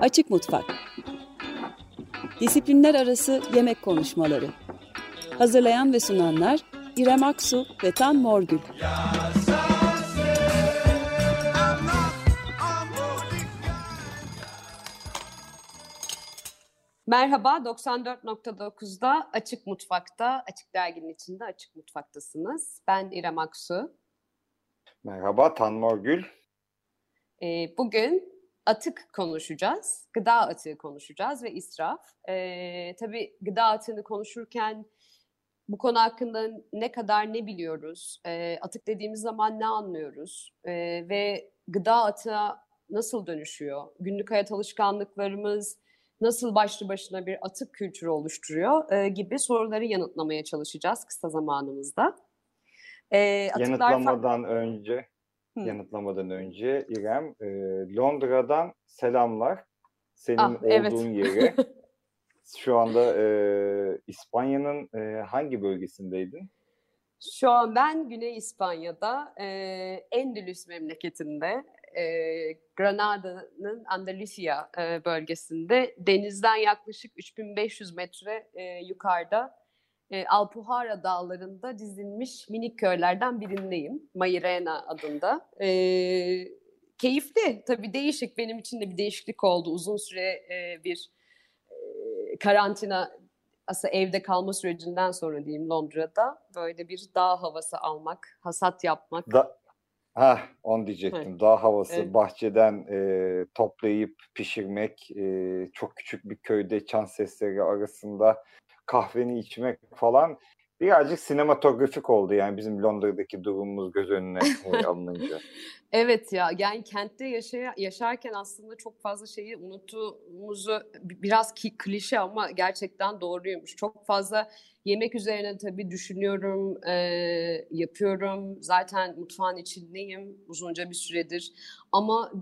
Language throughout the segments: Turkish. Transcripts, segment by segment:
Açık Mutfak Disiplinler Arası Yemek Konuşmaları Hazırlayan ve sunanlar İrem Aksu ve Tan Morgül Merhaba, 94.9'da Açık Mutfak'ta, Açık Dergi'nin içinde Açık Mutfak'tasınız. Ben İrem Aksu. Merhaba, Tan Morgül. Ee, bugün atık konuşacağız, gıda atığı konuşacağız ve israf. Ee, tabii gıda atığını konuşurken bu konu hakkında ne kadar ne biliyoruz, ee, atık dediğimiz zaman ne anlıyoruz ee, ve gıda atığa nasıl dönüşüyor, günlük hayat alışkanlıklarımız nasıl başlı başına bir atık kültürü oluşturuyor e, gibi soruları yanıtlamaya çalışacağız kısa zamanımızda. E, Yanıtlamadan önce Hı. yanıtlamadan önce İrem, e, Londra'dan selamlar. Senin ah, olduğun evet. yere. Şu anda e, İspanya'nın e, hangi bölgesindeydin? Şu an ben Güney İspanya'da, e, Endülüs memleketinde, e, Granada'nın Andalusia e, bölgesinde denizden yaklaşık 3500 metre e, yukarıda e, Alpujarra dağlarında dizilmiş minik köylerden birindeyim. Mairena adında. E, keyifli, tabii değişik. Benim için de bir değişiklik oldu. Uzun süre e, bir e, karantina, aslında evde kalma sürecinden sonra diyeyim Londra'da böyle bir dağ havası almak, hasat yapmak. Da Ha, onu diyecektim. Dağ havası, evet. bahçeden e, toplayıp pişirmek, e, çok küçük bir köyde çan sesleri arasında kahveni içmek falan birazcık sinematografik oldu yani bizim Londra'daki durumumuz göz önüne e, alınınca. evet ya yani kentte yaşaya, yaşarken aslında çok fazla şeyi unuttuğumuzu biraz ki klişe ama gerçekten doğruymuş. Çok fazla yemek üzerine tabii düşünüyorum, e, yapıyorum. Zaten mutfağın içindeyim uzunca bir süredir. Ama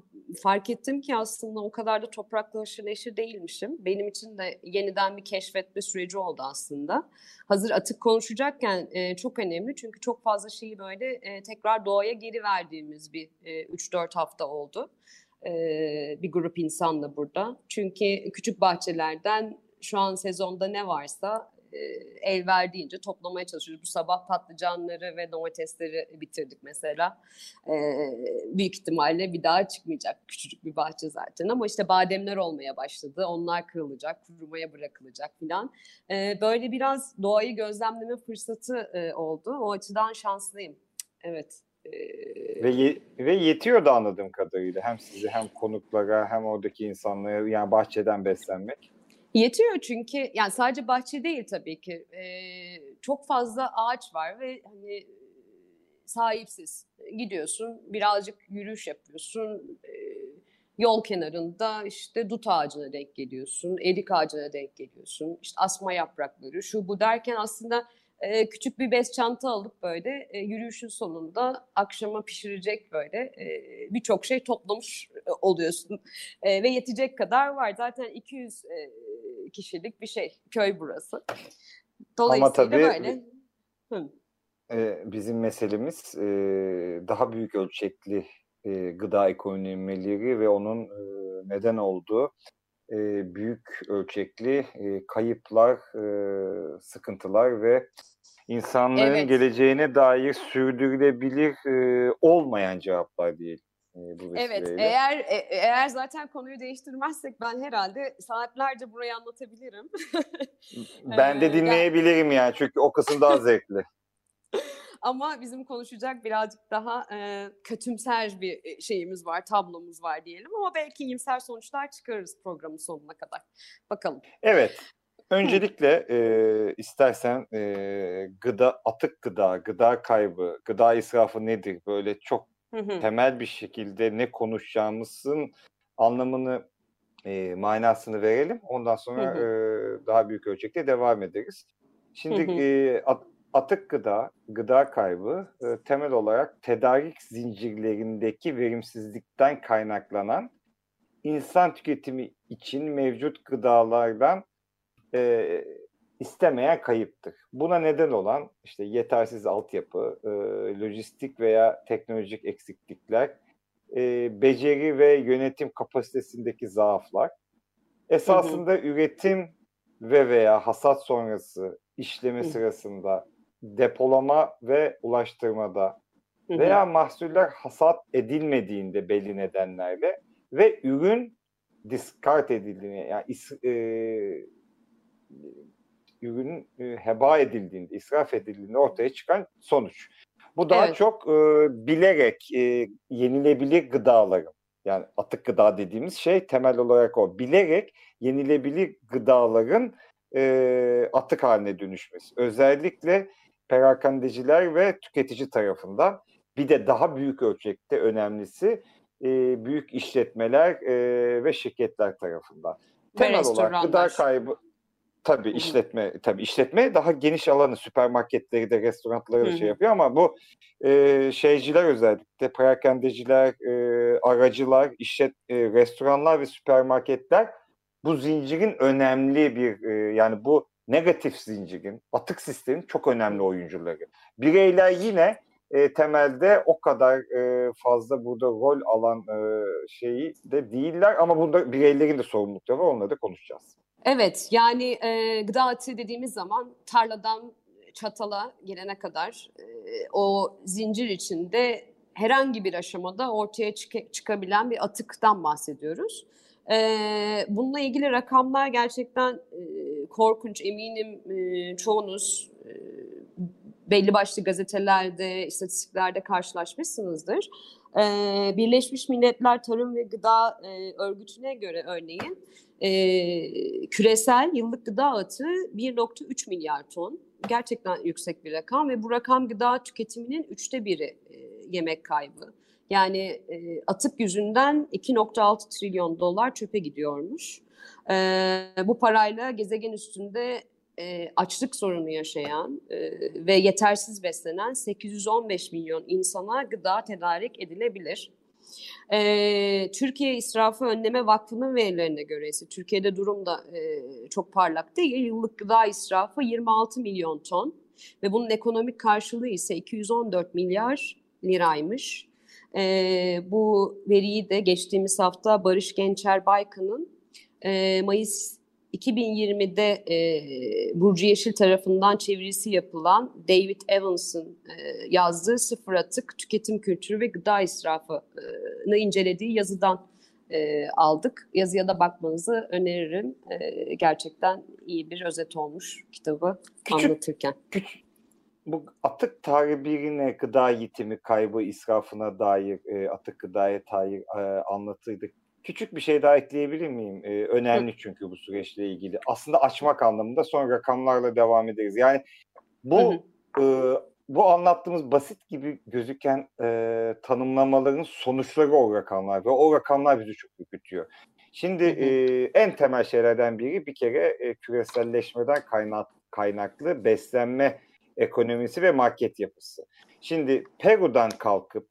fark ettim ki aslında o kadar da toprakla haşır neşir değilmişim. Benim için de yeniden bir keşfetme süreci oldu aslında. Hazır atık konuşacakken e, çok önemli çünkü çok fazla şeyi böyle e, tekrar doğaya geri verdiğimiz bir e, 3-4 hafta oldu. E, bir grup insanla burada. Çünkü küçük bahçelerden şu an sezonda ne varsa e, el verdiğince toplamaya çalışıyoruz. Bu sabah patlıcanları ve domatesleri bitirdik mesela. E, büyük ihtimalle bir daha çıkmayacak küçücük bir bahçe zaten ama işte bademler olmaya başladı. Onlar kırılacak, kurumaya bırakılacak filan. E, böyle biraz doğayı gözlemleme fırsatı oldu. O açıdan şanslıyım. Evet. Ve ye- ve yetiyordu anladığım kadarıyla hem size hem konuklara hem oradaki insanlara yani bahçeden beslenmek. Yetiyor çünkü yani sadece bahçe değil tabii ki. Ee, çok fazla ağaç var ve hani sahipsiz. Gidiyorsun birazcık yürüyüş yapıyorsun. E, yol kenarında işte dut ağacına denk geliyorsun. Erik ağacına denk geliyorsun. İşte asma yaprakları şu bu derken aslında e, küçük bir bez çanta alıp böyle e, yürüyüşün sonunda akşama pişirecek böyle e, birçok şey toplamış e, oluyorsun. E, ve yetecek kadar var. Zaten 200 e, kişilik bir şey. Köy burası. Dolayısıyla Ama tabii, böyle. Hı. E, bizim meselemiz e, daha büyük ölçekli e, gıda ekonomileri ve onun e, neden olduğu e, büyük ölçekli e, kayıplar, e, sıkıntılar ve insanların evet. geleceğine dair sürdürülebilir e, olmayan cevaplar diyelim. E, bu Evet, eğer e, eğer zaten konuyu değiştirmezsek ben herhalde saatlerce burayı anlatabilirim. ben de dinleyebilirim yani çünkü o kısım daha zevkli. Ama bizim konuşacak birazcık daha e, kötümser bir şeyimiz var, tablomuz var diyelim. Ama belki iyimser sonuçlar çıkarırız programın sonuna kadar. Bakalım. Evet. Öncelikle e, istersen e, gıda, atık gıda, gıda kaybı, gıda israfı nedir? Böyle çok temel bir şekilde ne konuşacağımızın anlamını, e, manasını verelim. Ondan sonra. E, daha büyük ölçekte devam ederiz. Şimdi. E, at, atık gıda, gıda kaybı e, temel olarak tedarik zincirlerindeki verimsizlikten kaynaklanan insan tüketimi için mevcut gıdalardan e, istemeyen kayıptır. Buna neden olan işte yetersiz altyapı, e, lojistik veya teknolojik eksiklikler, e, beceri ve yönetim kapasitesindeki zaaflar, Esasında hı hı. üretim ve veya hasat sonrası işleme hı. sırasında depolama ve ulaştırmada veya mahsuller hasat edilmediğinde belli nedenlerle ve ürün discard edildiğinde yani is, e, ürün e, heba edildiğinde, israf edildiğinde ortaya çıkan sonuç. Bu daha evet. çok e, bilerek e, yenilebilir gıdaların yani atık gıda dediğimiz şey temel olarak o. Bilerek yenilebilir gıdaların e, atık haline dönüşmesi. Özellikle perakendeciler ve tüketici tarafından bir de daha büyük ölçekte önemlisi e, büyük işletmeler e, ve şirketler tarafından. Temel olarak gıda kaybı Tabii işletme tabii işletme daha geniş alanı süpermarketleri de restoranları da şey yapıyor ama bu e, şeyciler özellikle perakendeciler, e, aracılar, işlet e, restoranlar ve süpermarketler bu zincirin önemli bir e, yani bu negatif zincirin, atık sistemin çok önemli oyuncuları. Bireyler yine e, temelde o kadar e, fazla burada rol alan e, şeyi de değiller ama burada bireylerin de sorumlulukları var onları da konuşacağız. Evet yani e, gıda atığı dediğimiz zaman tarladan çatala gelene kadar e, o zincir içinde herhangi bir aşamada ortaya çık- çıkabilen bir atıktan bahsediyoruz. E, bununla ilgili rakamlar gerçekten e, korkunç. Eminim e, çoğunuz e, belli başlı gazetelerde, istatistiklerde karşılaşmışsınızdır. E, Birleşmiş Milletler Tarım ve Gıda e, Örgütü'ne göre örneğin e, küresel yıllık gıda atığı 1.3 milyar ton. Gerçekten yüksek bir rakam ve bu rakam gıda tüketiminin üçte biri e, yemek kaybı. Yani e, atık yüzünden 2.6 trilyon dolar çöpe gidiyormuş. E, bu parayla gezegen üstünde e, açlık sorunu yaşayan e, ve yetersiz beslenen 815 milyon insana gıda tedarik edilebilir. E, Türkiye İsrafı Önleme Vakfı'nın verilerine göre ise Türkiye'de durum da e, çok parlak değil. Yıllık gıda israfı 26 milyon ton ve bunun ekonomik karşılığı ise 214 milyar liraymış. E, bu veriyi de geçtiğimiz hafta Barış Gençer Baykan'ın e, Mayıs 2020'de e, Burcu Yeşil tarafından çevirisi yapılan David Evans'ın e, yazdığı Sıfır Atık, Tüketim Kültürü ve Gıda İsrafı'nı incelediği yazıdan e, aldık. Yazıya da bakmanızı öneririm. E, gerçekten iyi bir özet olmuş kitabı küçük, anlatırken. Küçük, bu atık tabirine gıda yitimi, kaybı, israfına dair, e, atık gıdaya dair e, anlatıyorduk Küçük bir şey daha ekleyebilir miyim? Ee, önemli çünkü bu süreçle ilgili. Aslında açmak anlamında son rakamlarla devam ederiz. Yani bu e, bu anlattığımız basit gibi gözüken e, tanımlamaların sonuçları o rakamlar ve o rakamlar bizi çok ürkütüyor. Şimdi e, en temel şeylerden biri bir kere e, küreselleşmeden kaynak, kaynaklı beslenme ekonomisi ve market yapısı. Şimdi Peru'dan kalkıp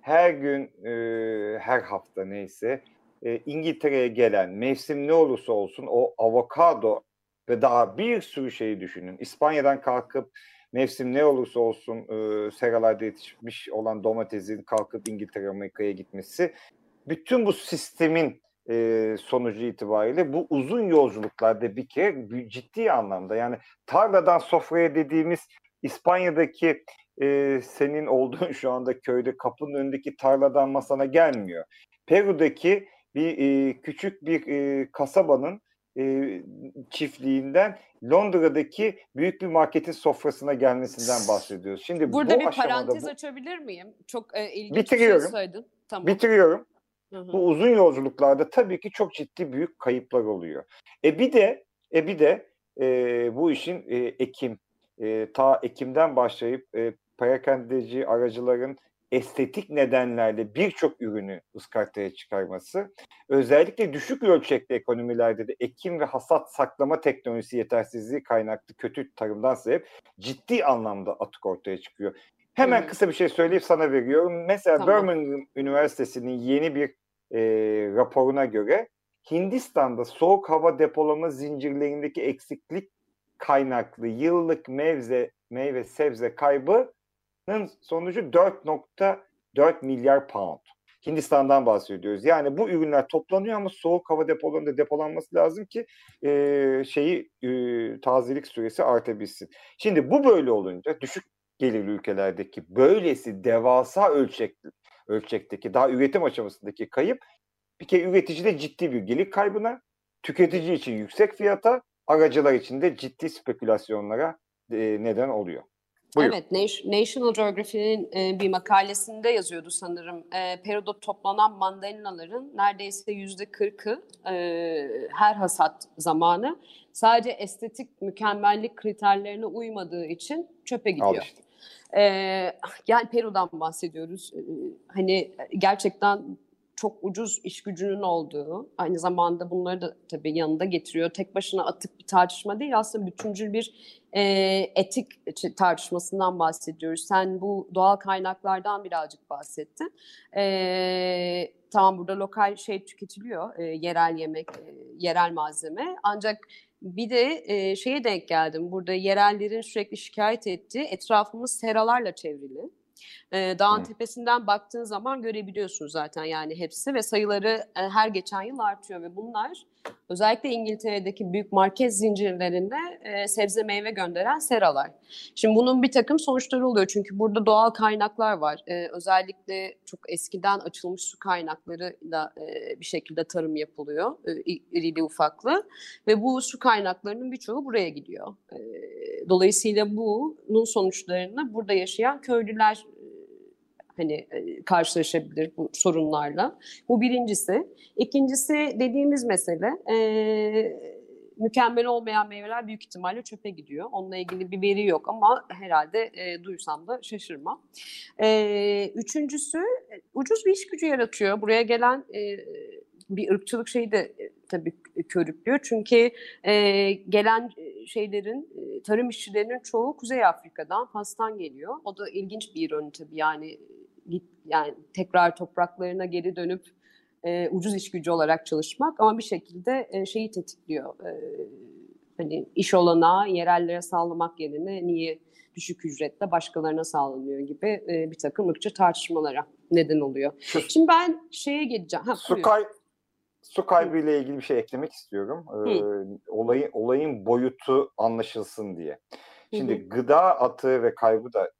her gün, e, her hafta neyse e, İngiltere'ye gelen mevsim ne olursa olsun o avokado ve daha bir sürü şeyi düşünün. İspanya'dan kalkıp mevsim ne olursa olsun e, seralarda yetişmiş olan domatesin kalkıp İngiltere Amerika'ya gitmesi bütün bu sistemin e, sonucu itibariyle bu uzun yolculuklarda bir kere ciddi anlamda yani tarladan sofraya dediğimiz İspanya'daki e, senin olduğun şu anda köyde kapının önündeki tarladan masana gelmiyor. Peru'daki bir e, küçük bir e, kasabanın e, çiftliğinden Londra'daki büyük bir marketin sofrasına gelmesinden bahsediyoruz. Şimdi burada bu bir parantez bu... açabilir miyim? Çok e, ilginç Bitiriyorum. bir şey söyledin. Tamam. Bitiriyorum. Hı-hı. Bu uzun yolculuklarda tabii ki çok ciddi büyük kayıplar oluyor. E bir de e bir de e, bu işin e, Ekim e, ta Ekim'den başlayıp e, perakendeci aracıların estetik nedenlerle birçok ürünü ıskartaya çıkarması, özellikle düşük ölçekli ekonomilerde de ekim ve hasat saklama teknolojisi yetersizliği kaynaklı kötü tarımdan sebep ciddi anlamda atık ortaya çıkıyor. Hemen kısa bir şey söyleyip sana veriyorum. Mesela tamam. Birmingham Üniversitesi'nin yeni bir e, raporuna göre Hindistan'da soğuk hava depolama zincirlerindeki eksiklik kaynaklı yıllık mevze, meyve sebze kaybı sonucu 4.4 milyar pound. Hindistan'dan bahsediyoruz. Yani bu ürünler toplanıyor ama soğuk hava depolarında depolanması lazım ki e, şeyi e, tazelik süresi artabilsin. Şimdi bu böyle olunca düşük gelirli ülkelerdeki böylesi devasa ölçekli ölçekteki daha üretim aşamasındaki kayıp bir kere üreticide ciddi bir gelir kaybına, tüketici için yüksek fiyata, aracılar için de ciddi spekülasyonlara e, neden oluyor. Buyurun. Evet, National Geography'nin e, bir makalesinde yazıyordu sanırım. E, Peru'da toplanan mandalinaların neredeyse yüzde kırkı e, her hasat zamanı sadece estetik mükemmellik kriterlerine uymadığı için çöpe gidiyor. Al işte. Yani Peru'dan bahsediyoruz. Hani gerçekten çok ucuz iş gücünün olduğu, aynı zamanda bunları da tabii yanında getiriyor. Tek başına atık bir tartışma değil, aslında bütüncül bir e, etik tartışmasından bahsediyoruz. Sen bu doğal kaynaklardan birazcık bahsettin. E, tamam burada lokal şey tüketiliyor, e, yerel yemek, e, yerel malzeme. Ancak bir de e, şeye denk geldim. Burada yerellerin sürekli şikayet ettiği etrafımız seralarla çevrili. E, dağın Hı. tepesinden baktığın zaman görebiliyorsunuz zaten yani hepsi ve sayıları e, her geçen yıl artıyor ve bunlar özellikle İngiltere'deki büyük market zincirlerinde e, sebze meyve gönderen seralar. Şimdi bunun bir takım sonuçları oluyor çünkü burada doğal kaynaklar var. E, özellikle çok eskiden açılmış su kaynakları da e, bir şekilde tarım yapılıyor e, irili ufaklı ve bu su kaynaklarının birçoğu buraya gidiyor. E, dolayısıyla bunun sonuçlarını burada yaşayan köylüler hani e, karşılaşabilir bu sorunlarla. Bu birincisi. İkincisi dediğimiz mesele e, mükemmel olmayan meyveler büyük ihtimalle çöpe gidiyor. Onunla ilgili bir veri yok ama herhalde e, duysam da şaşırmam. E, üçüncüsü ucuz bir iş gücü yaratıyor. Buraya gelen e, bir ırkçılık şeyi de e, tabii körüklüyor. Çünkü e, gelen şeylerin, e, tarım işçilerinin çoğu Kuzey Afrika'dan, Fas'tan geliyor. O da ilginç bir ironi tabii yani git yani tekrar topraklarına geri dönüp e, ucuz iş gücü olarak çalışmak ama bir şekilde e, şeyi tetikliyor. E, hani iş olanağı yerellere sağlamak yerine niye düşük ücretle başkalarına sağlanıyor gibi e, bir takım ırkçı tartışmalara neden oluyor. Şimdi ben şeye geleceğim. Ha, su, kay su kaybı ile ilgili bir şey eklemek istiyorum. Ee, olayın olayın boyutu anlaşılsın diye. Şimdi gıda atığı ve kaybı da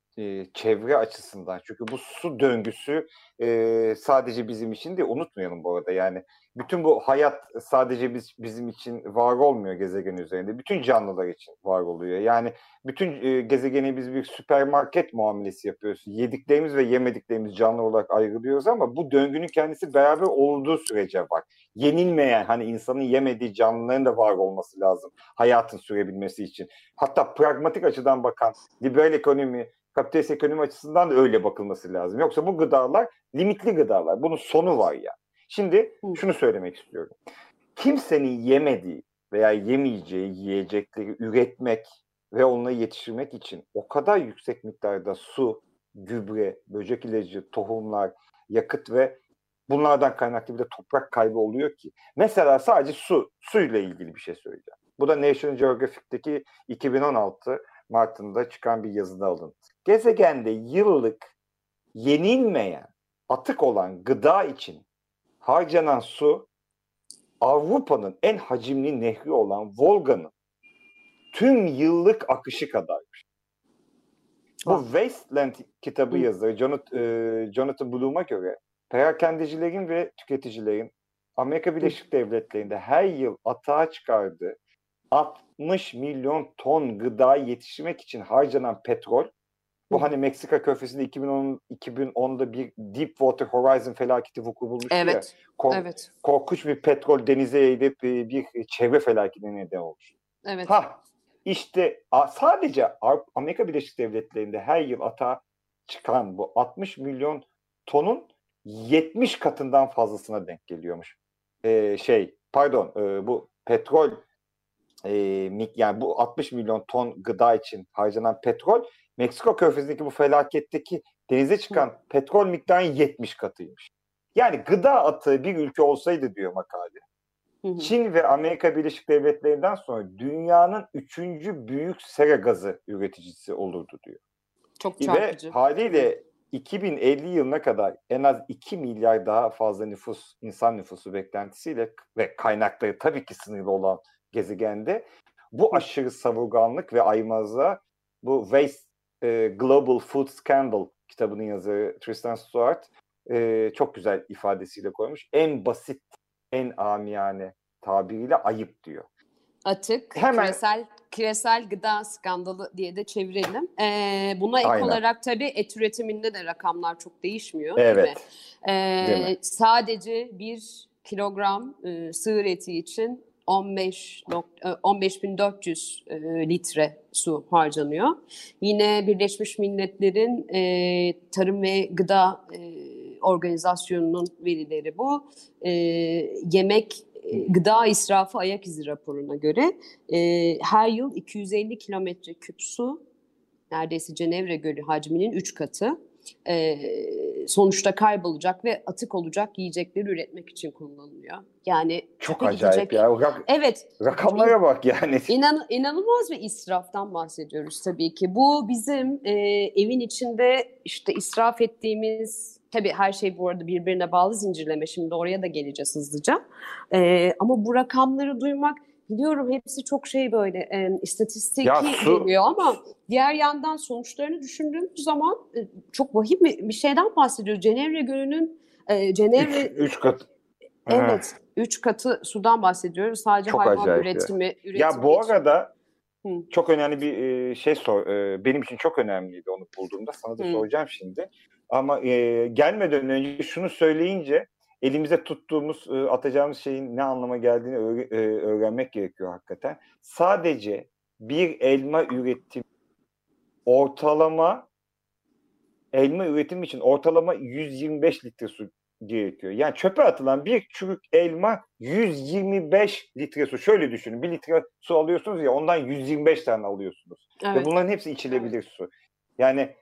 çevre açısından. Çünkü bu su döngüsü e, sadece bizim için de unutmayalım bu arada. Yani bütün bu hayat sadece biz bizim için var olmuyor gezegen üzerinde. Bütün canlılar için var oluyor. Yani bütün e, gezegeni biz bir süpermarket muamelesi yapıyoruz. Yediklerimiz ve yemediklerimiz canlı olarak ayrılıyoruz ama bu döngünün kendisi beraber olduğu sürece var. Yenilmeyen hani insanın yemediği canlıların da var olması lazım hayatın sürebilmesi için. Hatta pragmatik açıdan bakan liberal ekonomi kapitalist ekonomi açısından da öyle bakılması lazım. Yoksa bu gıdalar limitli gıdalar. Bunun sonu var ya. Şimdi şunu söylemek istiyorum. Kimsenin yemediği veya yemeyeceği yiyecekleri üretmek ve onları yetiştirmek için o kadar yüksek miktarda su, gübre, böcek ilacı, tohumlar, yakıt ve bunlardan kaynaklı bir de toprak kaybı oluyor ki. Mesela sadece su, suyla ilgili bir şey söyleyeceğim. Bu da National Geographic'teki 2016 Mart'ında çıkan bir yazıda alındı. Gezegende yıllık yenilmeyen, atık olan gıda için harcanan su Avrupa'nın en hacimli nehri olan Volga'nın tüm yıllık akışı kadarmış. Bu ah. Wasteland kitabı yazarı Jonathan, e, Jonathan Bloom'a göre perakendecilerin ve tüketicilerin Amerika Birleşik Devletleri'nde her yıl atağa çıkardığı 60 milyon ton gıda yetiştirmek için harcanan petrol bu hani Meksika körfezinde 2010 2010'da bir Deepwater Horizon felaketi vuku bulmuş evet. ya. Kork, evet. Korkunç bir petrol denize yayılıp e, bir çevre felaketine neden olmuş. Evet. Ha işte sadece Amerika Birleşik Devletleri'nde her yıl ata çıkan bu 60 milyon tonun 70 katından fazlasına denk geliyormuş. Ee, şey pardon e, bu petrol e, yani bu 60 milyon ton gıda için harcanan petrol Meksika körfezindeki bu felaketteki denize çıkan Hı. petrol miktarının 70 katıymış. Yani gıda atığı bir ülke olsaydı diyor makale. Hı Çin ve Amerika Birleşik Devletleri'nden sonra dünyanın üçüncü büyük sera gazı üreticisi olurdu diyor. Çok çarpıcı. Ve haliyle 2050 yılına kadar en az 2 milyar daha fazla nüfus, insan nüfusu beklentisiyle ve kaynakları tabii ki sınırlı olan gezegende bu aşırı savurganlık ve aymazlığa bu Waste e, Global Food Scandal kitabının yazarı Tristan Stewart e, çok güzel ifadesiyle koymuş. En basit, en amiyane tabiriyle ayıp diyor. Atık, Hemen... küresel küresel gıda skandalı diye de çevirelim. Ee, buna ek Aynen. olarak tabii et üretiminde de rakamlar çok değişmiyor. Evet. Değil mi? Ee, değil mi? Sadece bir kilogram e, sığır eti için 15 15.400 e, e, litre su harcanıyor. Yine Birleşmiş Milletler'in e, Tarım ve Gıda Organizasyonu'nun verileri bu. Yemek gıda israfı ayak izi raporuna göre her yıl 250 kilometre küp su neredeyse Cenevre Gölü hacminin 3 katı e, sonuçta kaybolacak ve atık olacak yiyecekleri üretmek için kullanılıyor. Yani çok acayip gidecek... ya. Rak- evet. Rakamlara bak yani. İnan, inanılmaz bir israftan bahsediyoruz tabii ki. Bu bizim e, evin içinde işte israf ettiğimiz Tabii her şey bu arada birbirine bağlı zincirleme. Şimdi oraya da geleceğiz hızlıca. Ee, ama bu rakamları duymak biliyorum hepsi çok şey böyle e, istatistik geliyor ama diğer yandan sonuçlarını düşündüğümüz zaman e, çok vahim bir, bir şeyden bahsediyoruz. Cenevre Gölü'nün e, Cenevre... Üç, üç kat. Evet. Üç katı sudan bahsediyoruz. Sadece çok hayvan üretimi, ya. üretimi. Ya bu için. arada Hı. çok önemli bir şey sor. Benim için çok önemliydi onu bulduğumda. Sana da Hı. soracağım şimdi. Ama e, gelmeden önce şunu söyleyince elimize tuttuğumuz, e, atacağımız şeyin ne anlama geldiğini öğre, e, öğrenmek gerekiyor hakikaten. Sadece bir elma üretim ortalama elma üretimi için ortalama 125 litre su gerekiyor. Yani çöpe atılan bir çürük elma 125 litre su. Şöyle düşünün. Bir litre su alıyorsunuz ya ondan 125 tane alıyorsunuz. Evet. Ve bunların hepsi içilebilir evet. su. Yani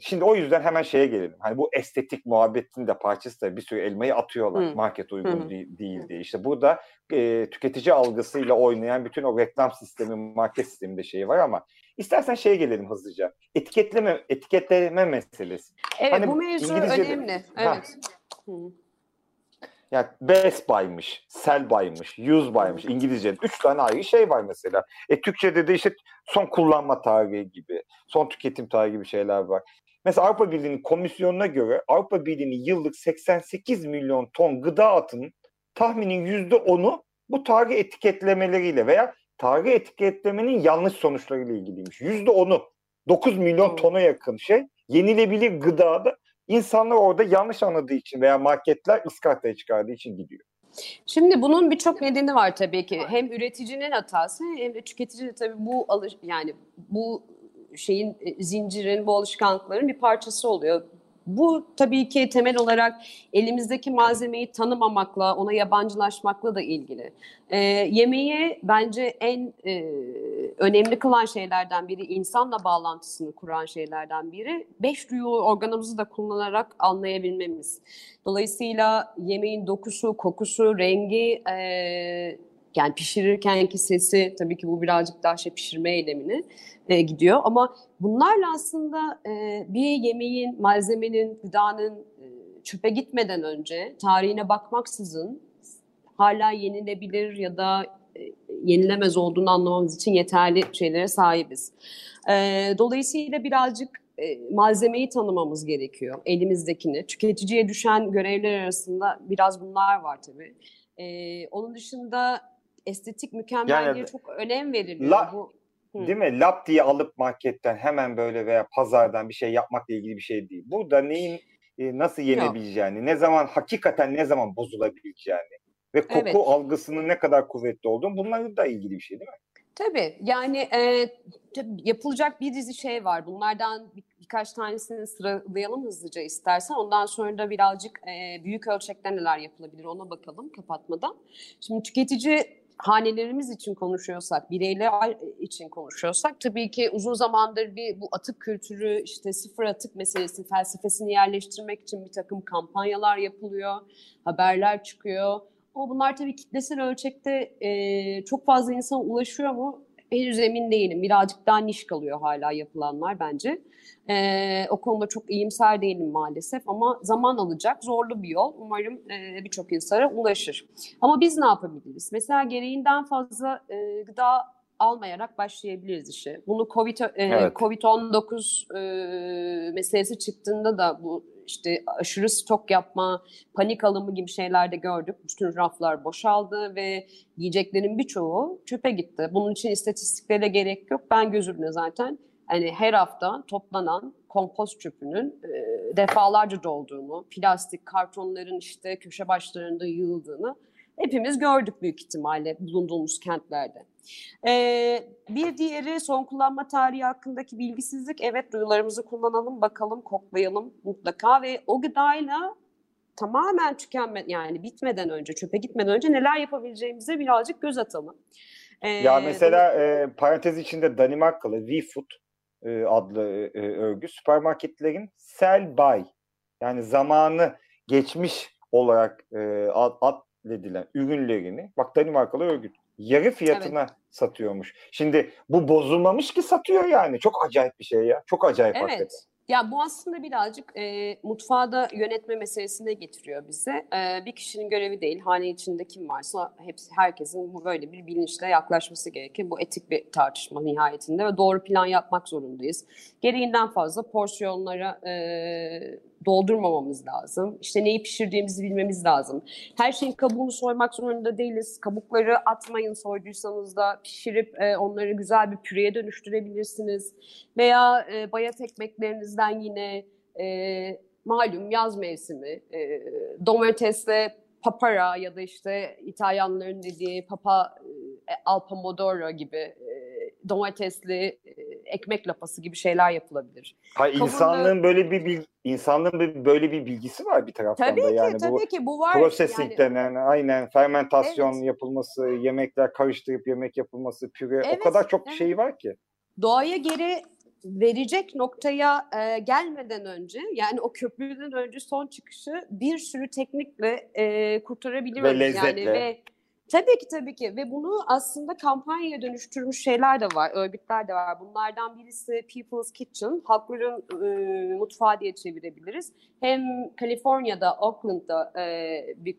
şimdi o yüzden hemen şeye gelelim. Hani bu estetik muhabbetin de parçası da bir sürü elmayı atıyorlar. Hı. Market uygun Hı. değil, değil diye. İşte burada e, tüketici algısıyla oynayan bütün o reklam sistemi, market sisteminde şeyi var ama istersen şeye gelelim hızlıca. Etiketleme etiketleme meselesi. Evet hani bu mevzu önemli. Evet. Ha, yani Best Buy'mış, Sell Buy'mış, Use Buy'mış İngilizce'de. Üç tane ayrı şey var mesela. E Türkçe'de de işte son kullanma tarihi gibi, son tüketim tarihi gibi şeyler var. Mesela Avrupa Birliği'nin komisyonuna göre Avrupa Birliği'nin yıllık 88 milyon ton gıda atının tahminin %10'u bu tarih etiketlemeleriyle veya tarih etiketlemenin yanlış sonuçlarıyla ilgiliymiş. %10'u 9 milyon tona yakın şey yenilebilir gıdada İnsanlar orada yanlış anladığı için veya marketler ıskartaya çıkardığı için gidiyor. Şimdi bunun birçok nedeni var tabii ki. Hem üreticinin hatası hem de tüketicinin tabii bu alış yani bu şeyin e, zincirin, bu alışkanlıkların bir parçası oluyor. Bu tabii ki temel olarak elimizdeki malzemeyi tanımamakla, ona yabancılaşmakla da ilgili. E, yemeği bence en e, önemli kılan şeylerden biri, insanla bağlantısını kuran şeylerden biri. Beş duyu organımızı da kullanarak anlayabilmemiz. Dolayısıyla yemeğin dokusu, kokusu, rengi, e, yani pişirirkenki sesi, tabii ki bu birazcık daha şey pişirme eylemini e, gidiyor. Ama bunlarla aslında e, bir yemeğin, malzemenin, gıdanın e, çöpe gitmeden önce tarihine bakmaksızın hala yenilebilir ya da e, yenilemez olduğunu anlamamız için yeterli şeylere sahibiz. E, dolayısıyla birazcık e, malzemeyi tanımamız gerekiyor, elimizdekini. Tüketiciye düşen görevler arasında biraz bunlar var tabii. E, onun dışında estetik mükemmelliğe yani, çok önem veriliyor. La, bu Değil mi? Lap diye alıp marketten hemen böyle veya pazardan bir şey yapmakla ilgili bir şey değil. Burada neyin e, nasıl yenebileceğini, Yok. ne zaman hakikaten ne zaman bozulabileceğini ve koku evet. algısının ne kadar kuvvetli olduğunu bunlarla da ilgili bir şey değil mi? Tabii yani e, tabii yapılacak bir dizi şey var. Bunlardan bir, birkaç tanesini sıralayalım hızlıca istersen. Ondan sonra da birazcık e, büyük ölçekte neler yapılabilir ona bakalım kapatmadan. Şimdi tüketici hanelerimiz için konuşuyorsak, bireyler için konuşuyorsak tabii ki uzun zamandır bir bu atık kültürü, işte sıfır atık meselesi, felsefesini yerleştirmek için bir takım kampanyalar yapılıyor, haberler çıkıyor. Ama bunlar tabii kitlesel ölçekte e, çok fazla insana ulaşıyor mu? Henüz emin değilim. Birazcık daha niş kalıyor hala yapılanlar bence. Ee, o konuda çok iyimser değilim maalesef ama zaman alacak. Zorlu bir yol. Umarım e, birçok insana ulaşır. Ama biz ne yapabiliriz? Mesela gereğinden fazla e, gıda almayarak başlayabiliriz işe. Bunu COVID, e, evet. COVID-19 e, meselesi çıktığında da bu işte aşırı stok yapma, panik alımı gibi şeyler de gördük. Bütün raflar boşaldı ve yiyeceklerin birçoğu çöpe gitti. Bunun için istatistiklere gerek yok. Ben gözümle zaten hani her hafta toplanan kompost çöpünün e, defalarca dolduğunu, plastik kartonların işte köşe başlarında yığıldığını hepimiz gördük büyük ihtimalle bulunduğumuz kentlerde. Ee, bir diğeri son kullanma tarihi hakkındaki bilgisizlik. Evet duyularımızı kullanalım, bakalım, koklayalım mutlaka ve o gıdayla tamamen tükenme yani bitmeden önce, çöpe gitmeden önce neler yapabileceğimize birazcık göz atalım. Ee, ya mesela e, parantez içinde Danimarkalı WeFood e, adlı e, örgü süpermarketlerin sell buy yani zamanı geçmiş olarak e, ad, adledilen ürünlerini bak Danimarkalı örgüt yarı fiyatına evet. satıyormuş. Şimdi bu bozulmamış ki satıyor yani. Çok acayip bir şey ya. Çok acayip evet. hakikaten. Ya bu aslında birazcık e, mutfağı da yönetme meselesine getiriyor bize. E, bir kişinin görevi değil. Hane içinde kim varsa hepsi herkesin bu böyle bir bilinçle yaklaşması gerekir. Bu etik bir tartışma nihayetinde ve doğru plan yapmak zorundayız. Gereğinden fazla porsiyonlara e, doldurmamamız lazım. İşte neyi pişirdiğimizi bilmemiz lazım. Her şeyin kabuğunu soymak zorunda değiliz. Kabukları atmayın soyduysanız da pişirip e, onları güzel bir püreye dönüştürebilirsiniz. Veya e, bayat ekmeklerinizden yine e, malum yaz mevsimi e, domatesle papara ya da işte İtalyanların dediği papa e, al pomodoro gibi e, domatesli e, ekmek lapası gibi şeyler yapılabilir. Hayır Kavurlu... insanlığın böyle bir bilgi, insanlığın bir, böyle bir bilgisi var bir taraftan tabii da ki, yani tabii bu ki bu var. Processing yani... denen aynen fermentasyon evet. yapılması, yemekler karıştırıp yemek yapılması, püre evet, o kadar çok evet. şey var ki. Doğaya geri verecek noktaya e, gelmeden önce yani o köprüden önce son çıkışı bir sürü teknikle e, kurtarabiliriz. Ve lezzetle. Yani ve Tabii ki tabii ki ve bunu aslında kampanyaya dönüştürmüş şeyler de var, örgütler de var. Bunlardan birisi People's Kitchen, halkların e, mutfağı diye çevirebiliriz. Hem Kaliforniya'da, Oakland'da e, bir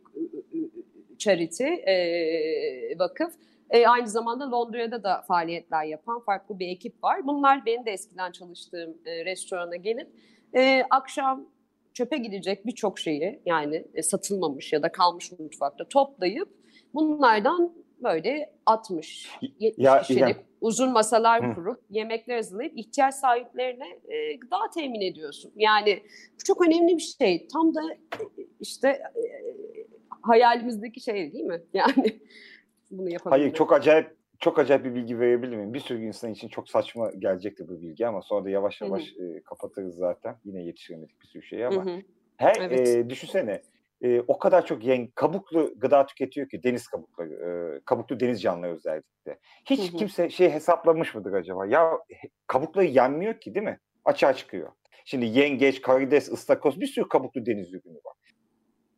charity, e, vakıf. E, aynı zamanda Londra'da da faaliyetler yapan farklı bir ekip var. Bunlar benim de eskiden çalıştığım e, restorana gelip e, akşam çöpe gidecek birçok şeyi yani e, satılmamış ya da kalmış mutfakta toplayıp Bunlardan böyle 60, 70 ya, kişilik ya. uzun masalar Hı. kurup yemekler hazırlayıp ihtiyaç sahiplerine e, gıda temin ediyorsun. Yani bu çok önemli bir şey. Tam da işte e, hayalimizdeki şey değil mi? Yani bunu yapabiliriz. Hayır çok acayip çok acayip bir bilgi verebilir miyim? Bir sürü insan için çok saçma gelecekti bu bilgi ama sonra da yavaş yavaş e, kapatırız zaten. Yine yetiştiremedik bir sürü şeyi ama. Hı hı. Her evet. e, düşünsene e, o kadar çok yen, kabuklu gıda tüketiyor ki deniz kabukları, e, kabuklu deniz canlıları özellikle. Hiç hı hı. kimse şey hesaplamış mıdır acaba? Ya kabukları yenmiyor ki değil mi? Açığa çıkıyor. Şimdi yengeç, karides, ıstakoz bir sürü kabuklu deniz ürünü var.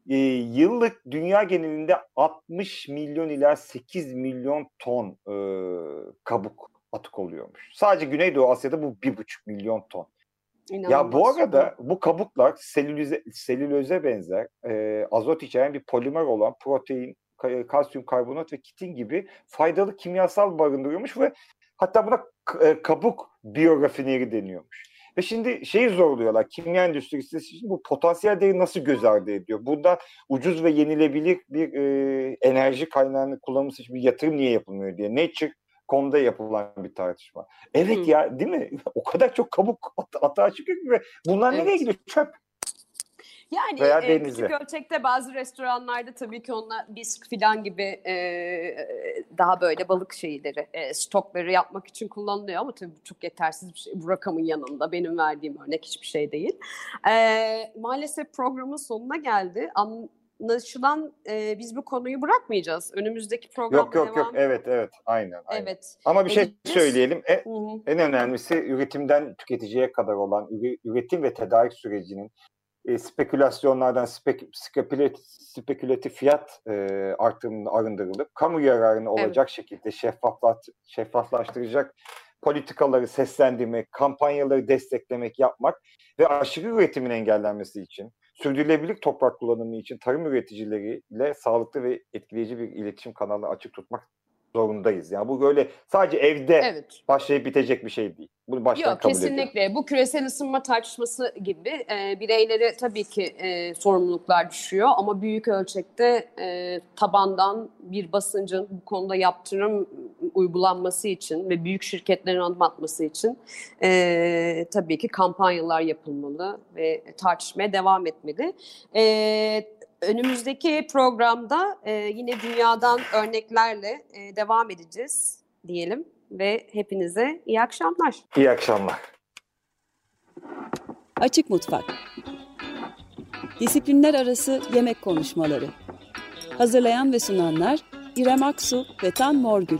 E, yıllık dünya genelinde 60 milyon ila 8 milyon ton e, kabuk atık oluyormuş. Sadece Güneydoğu Asya'da bu 1,5 milyon ton. İnanılmaz. Ya bu arada bu kabuklar selüloze, selüloze benzer e, azot içeren bir polimer olan protein, kalsiyum karbonat ve kitin gibi faydalı kimyasal barındırıyormuş ve hatta buna e, kabuk biyorafineri deniyormuş. Ve şimdi şeyi zorluyorlar. Kimya endüstrisi bu potansiyel değeri nasıl göz ardı ediyor? Burada ucuz ve yenilebilir bir e, enerji kaynağını kullanılması için bir yatırım niye yapılmıyor diye. Nature konuda yapılan bir tartışma. Evet Hı. ya değil mi? O kadar çok kabuk at- atağa çıkıyor ki ve bunlar evet. nereye gidiyor? Çöp. Yani Veya e, küçük ölçekte bazı restoranlarda tabii ki onunla bisk filan gibi e, daha böyle balık şeyleri, e, stokları yapmak için kullanılıyor ama tabii çok yetersiz bir şey. Bu rakamın yanında benim verdiğim örnek hiçbir şey değil. E, maalesef programın sonuna geldi. An, anlaşılan e, biz bu konuyu bırakmayacağız. Önümüzdeki program Yok yok yok evet evet aynen. aynen. Evet. Ama bir şey Edeceğiz. söyleyelim. E, en önemlisi üretimden tüketiciye kadar olan üretim ve tedarik sürecinin e, spekülasyonlardan spek, spekülatif, spekülatif fiyat e, artımını arındırılıp kamu yararına olacak evet. şekilde şeffaflat, şeffaflaştıracak politikaları seslendirmek, kampanyaları desteklemek, yapmak ve aşırı üretimin engellenmesi için, sürdürülebilir toprak kullanımı için tarım üreticileriyle sağlıklı ve etkileyici bir iletişim kanalı açık tutmak zorundayız. Yani bu böyle sadece evde evet. başlayıp bitecek bir şey değil. Bunu baştan Yok, kabul kesinlikle. Ediyorum. Bu küresel ısınma tartışması gibi e, bireylere tabii ki e, sorumluluklar düşüyor ama büyük ölçekte e, tabandan bir basıncın bu konuda yaptırım uygulanması için ve büyük şirketlerin adım atması için e, tabii ki kampanyalar yapılmalı ve tartışmaya devam etmeli. E, önümüzdeki programda e, yine dünyadan örneklerle e, devam edeceğiz diyelim ve hepinize iyi akşamlar. İyi akşamlar. Açık Mutfak Disiplinler arası yemek konuşmaları. Hazırlayan ve sunanlar İrem Aksu ve Tan Morgül.